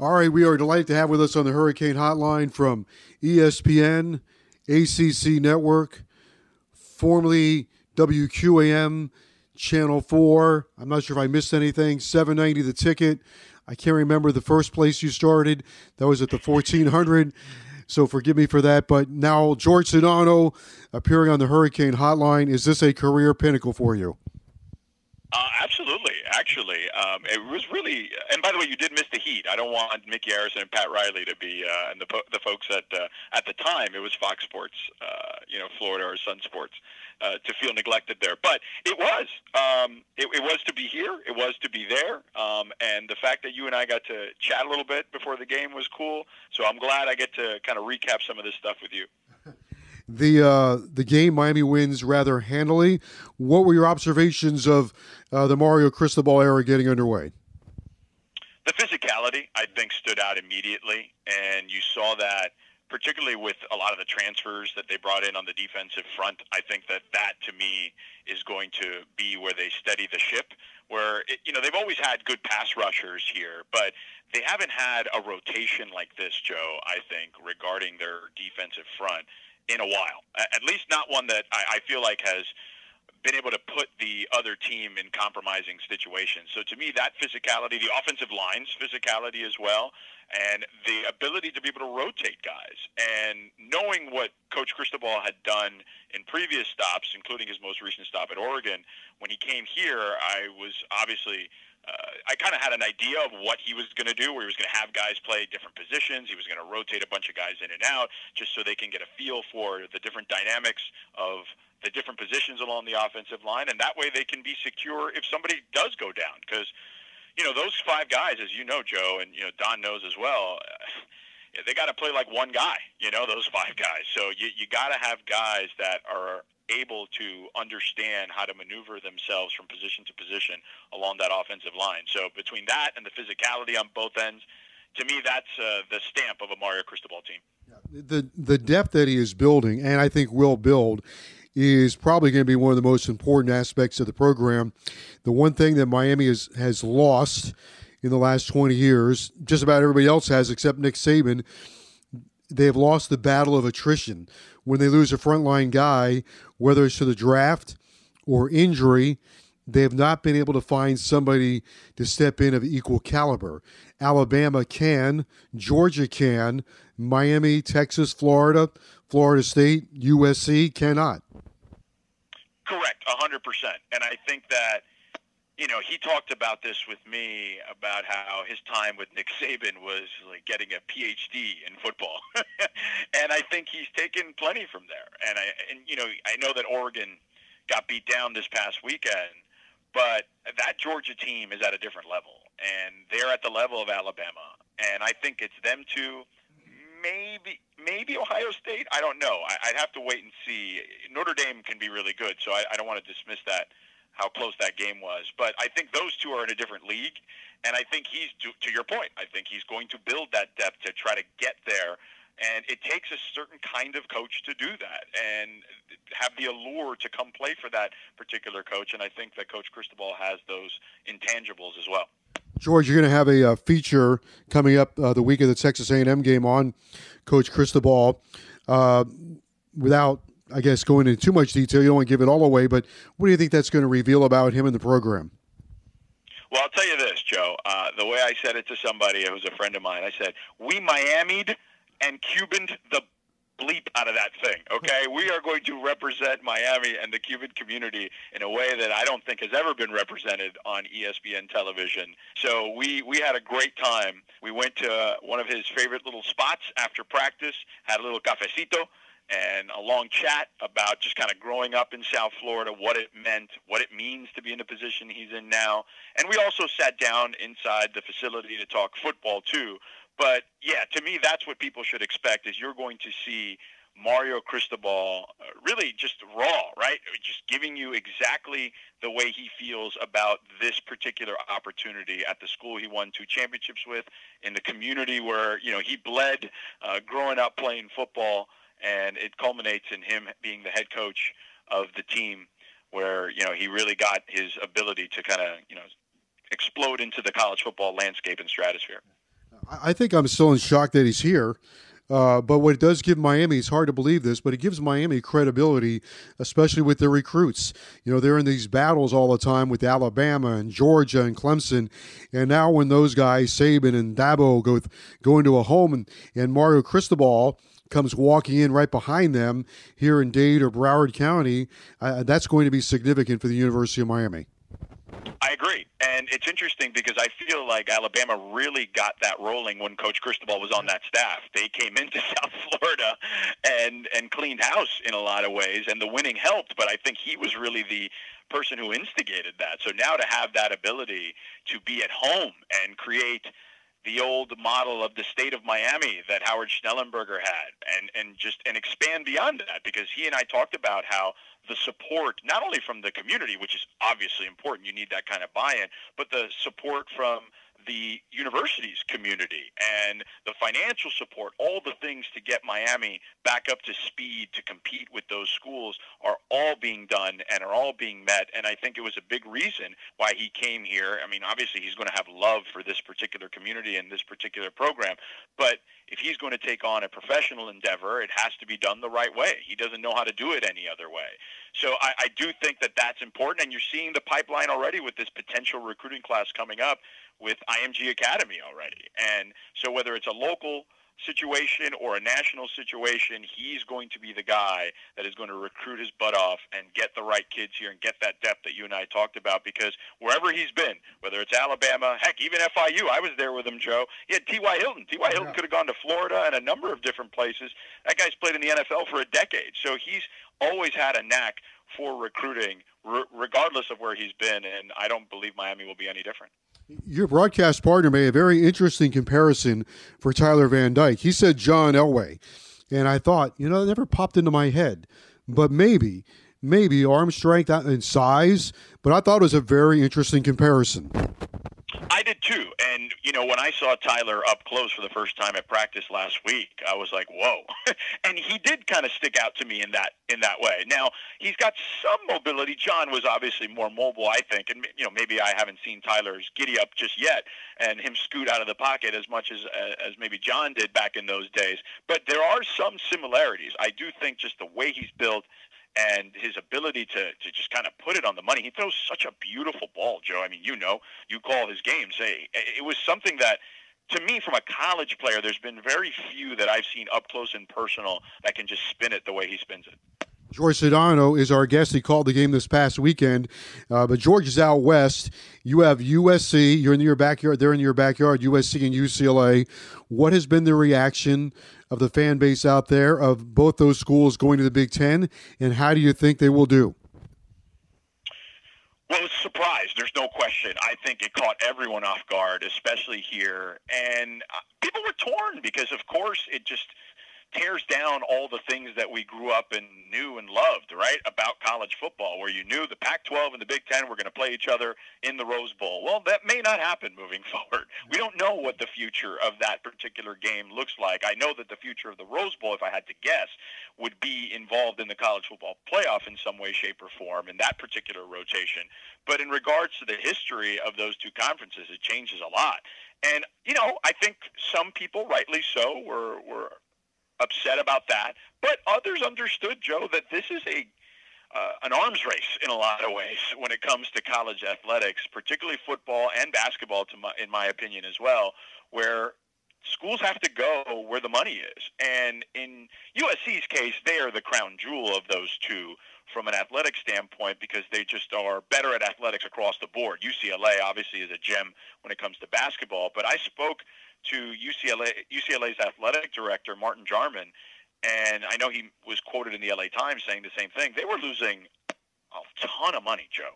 All right, we are delighted to have with us on the Hurricane Hotline from ESPN, ACC Network, formerly WQAM, Channel 4. I'm not sure if I missed anything. 790 the ticket. I can't remember the first place you started. That was at the 1400. So forgive me for that. But now, George Sedano appearing on the Hurricane Hotline. Is this a career pinnacle for you? Uh, absolutely, actually, um, it was really. And by the way, you did miss the heat. I don't want Micky Arison and Pat Riley to be, uh, and the the folks at uh, at the time it was Fox Sports, uh, you know, Florida or Sun Sports, uh, to feel neglected there. But it was, um, it, it was to be here. It was to be there. Um, and the fact that you and I got to chat a little bit before the game was cool. So I'm glad I get to kind of recap some of this stuff with you. The uh, the game Miami wins rather handily. What were your observations of uh, the Mario Cristobal era getting underway? The physicality, I think, stood out immediately, and you saw that particularly with a lot of the transfers that they brought in on the defensive front. I think that that to me is going to be where they steady the ship. Where it, you know they've always had good pass rushers here, but they haven't had a rotation like this, Joe. I think regarding their defensive front in a while. At least not one that I, I feel like has been able to put the other team in compromising situations. So to me, that physicality, the offensive line's physicality as well, and the ability to be able to rotate guys, and knowing what Coach Cristobal had done in previous stops, including his most recent stop at Oregon, when he came here, I was obviously uh, I kind of had an idea of what he was going to do, where he was going to have guys play different positions. He was going to rotate a bunch of guys in and out just so they can get a feel for the different dynamics of the different positions along the offensive line, and that way they can be secure if somebody does go down. Because, you know, those five guys, as you know, Joe, and you know Don knows as well. They got to play like one guy, you know, those five guys. So you you got to have guys that are able to understand how to maneuver themselves from position to position along that offensive line. So between that and the physicality on both ends, to me, that's uh, the stamp of a Mario Cristobal team. The the depth that he is building, and I think will build, is probably going to be one of the most important aspects of the program. The one thing that Miami has has lost in the last 20 years, just about everybody else has except Nick Saban, they have lost the battle of attrition. When they lose a frontline guy, whether it's to the draft or injury, they have not been able to find somebody to step in of equal caliber. Alabama can, Georgia can, Miami, Texas, Florida, Florida State, USC cannot. Correct, 100%. And I think that you know, he talked about this with me about how his time with Nick Saban was like getting a PhD in football, and I think he's taken plenty from there. And I, and you know, I know that Oregon got beat down this past weekend, but that Georgia team is at a different level, and they're at the level of Alabama, and I think it's them two. Maybe, maybe Ohio State. I don't know. I, I'd have to wait and see. Notre Dame can be really good, so I, I don't want to dismiss that how close that game was. But I think those two are in a different league, and I think he's to, to your point. I think he's going to build that depth to try to get there. And it takes a certain kind of coach to do that and have the allure to come play for that particular coach. And I think that Coach Cristobal has those intangibles as well. George, you're going to have a uh, feature coming up uh, the week of the Texas A&M game on Coach Cristobal. Uh, without I guess, going into too much detail. You don't want to give it all away, but what do you think that's going to reveal about him in the program? Well, I'll tell you this, Joe. Uh, the way I said it to somebody, it was a friend of mine. I said, "We Miami'd and Cubaned the bleep out of that thing. Okay, we are going to represent Miami and the Cuban community in a way that I don't think has ever been represented on ESPN television. So we we had a great time. We went to one of his favorite little spots after practice, had a little cafecito and a long chat about just kind of growing up in South Florida, what it meant, what it means to be in the position he's in now. And we also sat down inside the facility to talk football too. But yeah, to me, that's what people should expect is you're going to see Mario Cristobal uh, really just raw, right? Just giving you exactly the way he feels about this particular opportunity at the school he won two championships with, in the community where, you know, he bled uh, growing up playing football, and it culminates in him being the head coach of the team where, you know, he really got his ability to kind of, you know, explode into the college football landscape and stratosphere. I think I'm still in shock that he's here. Uh, but what it does give Miami, it's hard to believe this, but it gives Miami credibility, especially with their recruits. You know, they're in these battles all the time with Alabama and Georgia and Clemson. And now when those guys, Saban and Dabo, go, go into a home and, and Mario Cristobal comes walking in right behind them here in Dade or Broward County, uh, that's going to be significant for the University of Miami. I agree. And it's interesting because I feel like Alabama really got that rolling when Coach Cristobal was on that staff. They came into South Florida and and cleaned house in a lot of ways, and the winning helped. But I think he was really the person who instigated that. So now to have that ability to be at home and create the old model of the state of Miami that Howard Schnellenberger had and, and just and expand beyond that because he and I talked about how the support not only from the community, which is obviously important, you need that kind of buy-in, but the support from the university's community and the financial support, all the things to get Miami back up to speed to compete with those schools are all being done and are all being met. And I think it was a big reason why he came here. I mean, obviously, he's going to have love for this particular community and this particular program, but if he's going to take on a professional endeavor, it has to be done the right way. He doesn't know how to do it any other way. So I, I do think that that's important, and you're seeing the pipeline already with this potential recruiting class coming up with IMG Academy already. And so whether it's a local situation or a national situation, he's going to be the guy that is going to recruit his butt off and get the right kids here and get that depth that you and I talked about. Because wherever he's been, whether it's Alabama, heck, even FIU, I was there with him, Joe. He had T.Y. Hilton. T.Y. Hilton yeah. could have gone to Florida and a number of different places. That guy's played in the NFL for a decade. So he's always had a knack for recruiting, regardless of where he's been. And I don't believe Miami will be any different. Your broadcast partner made a very interesting comparison for Tyler Van Dyke. He said John Elway. And I thought, you know, it never popped into my head. But maybe, maybe arm strength and size. But I thought it was a very interesting comparison. I did too. And, you know, when I saw Tyler up close for the first time at practice last week, I was like, whoa. and he did kind of stick out to me in that in that way. Now, he's got some mobility. John was obviously more mobile, I think. And, you know, maybe I haven't seen Tyler's giddy up just yet and him scoot out of the pocket as much as, uh, as maybe John did back in those days. But there are some similarities. I do think just the way he's built, and his ability to, to just kind of put it on the money. He throws such a beautiful ball, Joe. I mean, you know, you call his games. It was something that, to me, from a college player, there's been very few that I've seen up close and personal that can just spin it the way he spins it. George Sedano is our guest. He called the game this past weekend, uh, but George is out west. You have USC. You're in your backyard. They're in your backyard. USC and UCLA. What has been the reaction of the fan base out there of both those schools going to the Big Ten, and how do you think they will do? Well, it's a surprise. There's no question. I think it caught everyone off guard, especially here. And uh, people were torn because, of course, it just – tears down all the things that we grew up and knew and loved, right, about college football, where you knew the Pac 12 and the Big Ten were going to play each other in the Rose Bowl. Well, that may not happen moving forward. We don't know what the future of that particular game looks like. I know that the future of the Rose Bowl, if I had to guess, would be involved in the college football playoff in some way, shape, or form in that particular rotation. But in regards to the history of those two conferences, it changes a lot. And, you know, I think some people, rightly so, were, were upset about that. But others understood, Joe, that this is a uh, an arms race in a lot of ways when it comes to college athletics, particularly football and basketball, to my, in my opinion as well, where schools have to go where the money is. And in USC's case, they are the crown jewel of those two from an athletic standpoint because they just are better at athletics across the board. UCLA obviously is a gem when it comes to basketball, but I spoke to UCLA UCLA's athletic director Martin Jarmond, and I know he was quoted in the LA Times saying the same thing. They were losing a ton of money, Joe,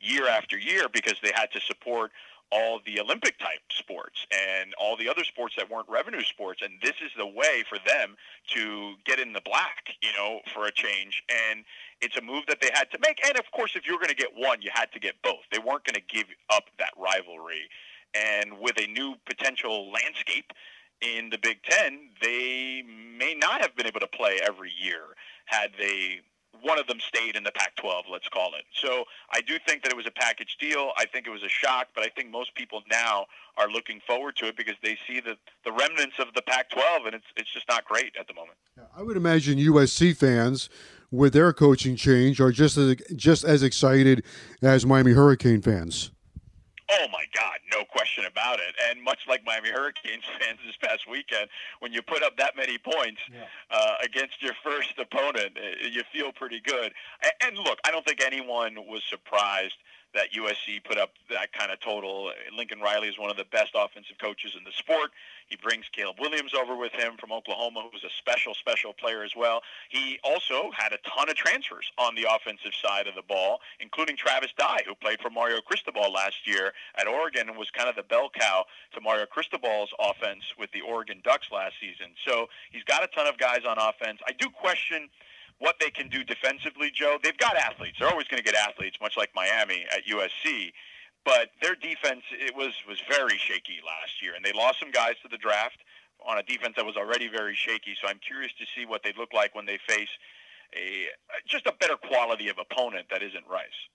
year after year because they had to support all the Olympic type sports and all the other sports that weren't revenue sports. And this is the way for them to get in the black, you know, for a change. And it's a move that they had to make. And of course, if you were going to get one, you had to get both. They weren't going to give up that rivalry. And with a new potential landscape, in the Big Ten, they may not have been able to play every year had they one of them stayed in the Pac-12, let's call it. So I do think that it was a package deal. I think it was a shock, but I think most people now are looking forward to it because they see the, the remnants of the Pac-12, and it's it's just not great at the moment. I would imagine USC fans, with their coaching change, are just as just as excited as Miami Hurricane fans. Oh my God, no question about it. And much like Miami Hurricanes fans this past weekend, when you put up that many points yeah. uh, against your first opponent, you feel pretty good. And look, I don't think anyone was surprised that USC put up that kind of total. Lincoln Riley is one of the best offensive coaches in the sport. He brings Caleb Williams over with him from Oklahoma, who's a special, special player as well. He also had a ton of transfers on the offensive side of the ball, including Travis Dye, who played for Mario Cristobal last year at Oregon and was kind of the bell cow to Mario Cristobal's offense with the Oregon Ducks last season. So he's got a ton of guys on offense. I do question – what they can do defensively, Joe. They've got athletes. They're always going to get athletes, much like Miami at USC. But their defense it was was very shaky last year, and they lost some guys to the draft on a defense that was already very shaky. So I'm curious to see what they look like when they face a just a better quality of opponent that isn't Rice.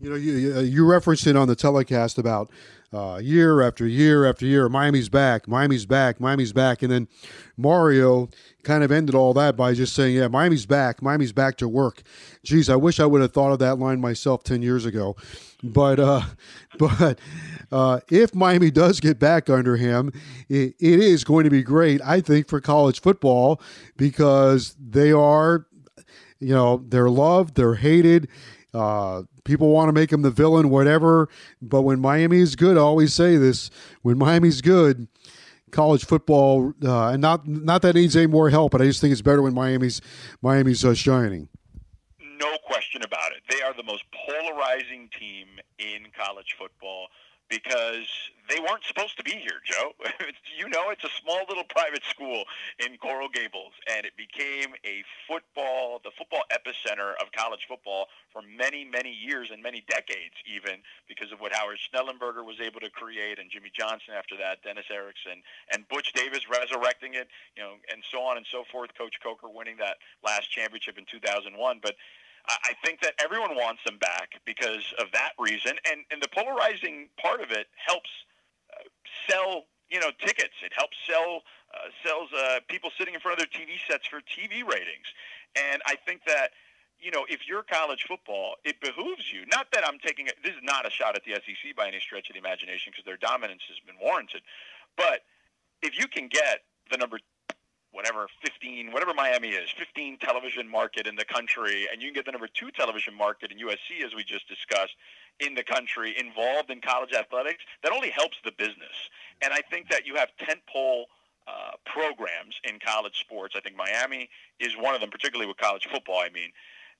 You know, you you referenced it on the telecast about uh, year after year after year. Miami's back, Miami's back, Miami's back, and then Mario kind of ended all that by just saying, "Yeah, Miami's back, Miami's back to work." Geez, I wish I would have thought of that line myself ten years ago. But uh, but uh, if Miami does get back under him, it, it is going to be great, I think, for college football because they are, you know, they're loved, they're hated uh, people want to make him the villain, whatever. But when Miami is good, I always say this: when Miami's good, college football, uh, and not not that needs any more help, but I just think it's better when Miami's Miami's uh, shining. No question about it. They are the most polarizing team in college football because they weren't supposed to be here, Joe. you know, it's a small little private school in Coral Gables, and it became a football, the football epicenter of college football for many, many years and many decades, even because of what Howard Schnellenberger was able to create, and Jimmy Johnson after that, Dennis Erickson, and Butch Davis resurrecting it, you know, and so on and so forth. Coach Coker winning that last championship in 2001, but I think that everyone wants them back because of that reason, and and the polarizing part of it helps uh, sell you know tickets. It helps sell uh, sells uh, people sitting in front of their TV sets for TV ratings, and I think that you know, if you're college football, it behooves you. Not that I'm taking it, this is not a shot at the SEC by any stretch of the imagination because their dominance has been warranted. But if you can get the number whatever 15 whatever miami is 15 television market in the country and you can get the number two television market in usc as we just discussed in the country involved in college athletics that only helps the business. And i think that you have tentpole uh, programs in college sports. I think miami is one of them particularly with college football i mean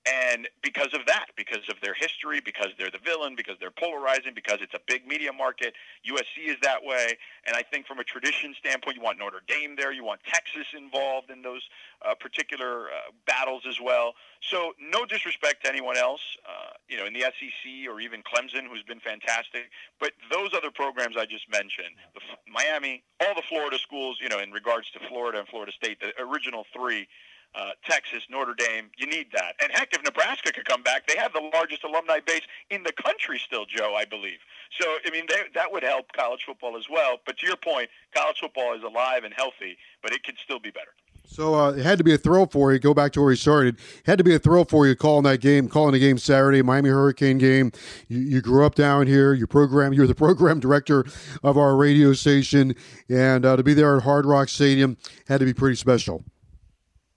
and because of that, because of their history, because they're the villain, because they're polarizing, because it's a big media market, USC is that way. And I think from a tradition standpoint, you want Notre Dame there, you want Texas involved in those uh, particular uh, battles as well. So no disrespect to anyone else, uh, you know, in the SEC or even Clemson, who's been fantastic. But those other programs I just mentioned, the, Miami, all the Florida schools, you know, in regards to Florida and Florida State, the original three uh, Texas, Notre Dame. You need that. And heck, if Nebraska could come back, they have the largest alumni base in the country still, Joe, I believe. So, I mean, they, that would help college football as well. But to your point, college football is alive and healthy, but it could still be better. So uh, it had to be a thrill for you. Go back to where he started. It had to be a thrill for you calling that game, calling the game Saturday, Miami Hurricane game. You, you grew up down here. You program. You're the program director of our radio station, and uh, to be there at Hard Rock Stadium had to be pretty special.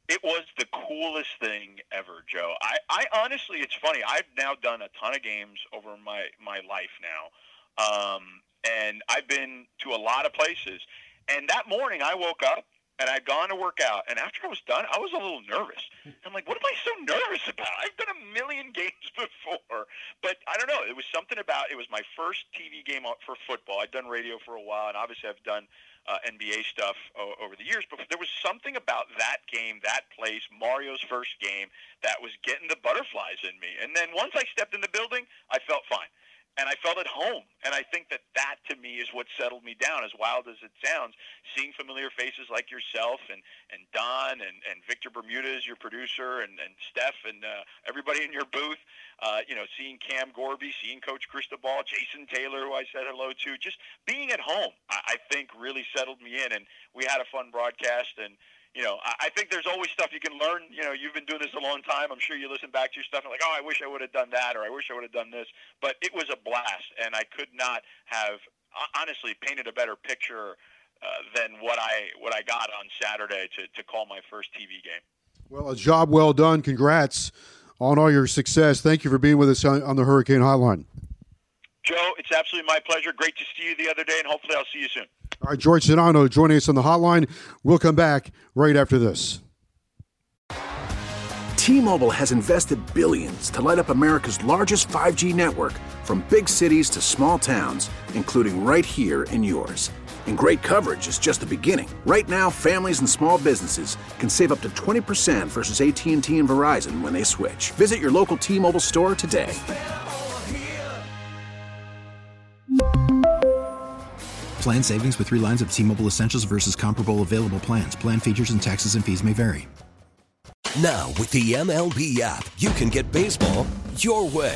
It was the coolest thing ever, Joe. I, I honestly, it's funny. I've now done a ton of games over my my life now, um, and I've been to a lot of places. And that morning, I woke up and I'd gone to work out. And after I was done, I was a little nervous. I'm like, what am I so nervous about? I've done a million games before, It was something about it was my first TV game for football. I'd done radio for a while, and obviously I've done uh, NBA stuff o- over the years. But there was something about that game, that place, Mario's first game, that was getting the butterflies in me. And then once I stepped in the building, I felt fine and I felt at home. And I think that that to me is what settled me down. As wild as it sounds, seeing familiar faces like yourself and and Don and and Victor Bermudez, your producer, and and Steph and uh, everybody in your booth. Uh, you know, seeing Cam Gorby, seeing Coach Cristobal, Jason Taylor, who I said hello to, just being at home, I, I think really settled me in. And we had a fun broadcast and you know, I, I think there's always stuff you can learn. You know, you've been doing this a long time. I'm sure you listen back to your stuff and like, oh, I wish I would have done that, or I wish I would have done this. But it was a blast, and I could not have honestly painted a better picture uh, than what I what I got on Saturday to to call my first TV game. Well, a job well done. Congrats on all your success. Thank you for being with us on, on the Hurricane Hotline. Joe, it's absolutely my pleasure. Great to see you the other day, and hopefully I'll see you soon. All right, George Sedano joining us on the hotline. We'll come back right after this. T-Mobile has invested billions to light up America's largest 5G network from big cities to small towns, including right here in yours. And great coverage is just the beginning. Right now, families and small businesses can save up to 20% versus AT&T and Verizon when they switch. Visit your local T-Mobile store today. Plan savings with three lines of T Mobile Essentials versus comparable available plans. Plan features and taxes and fees may vary. Now, with the MLB app, you can get baseball your way.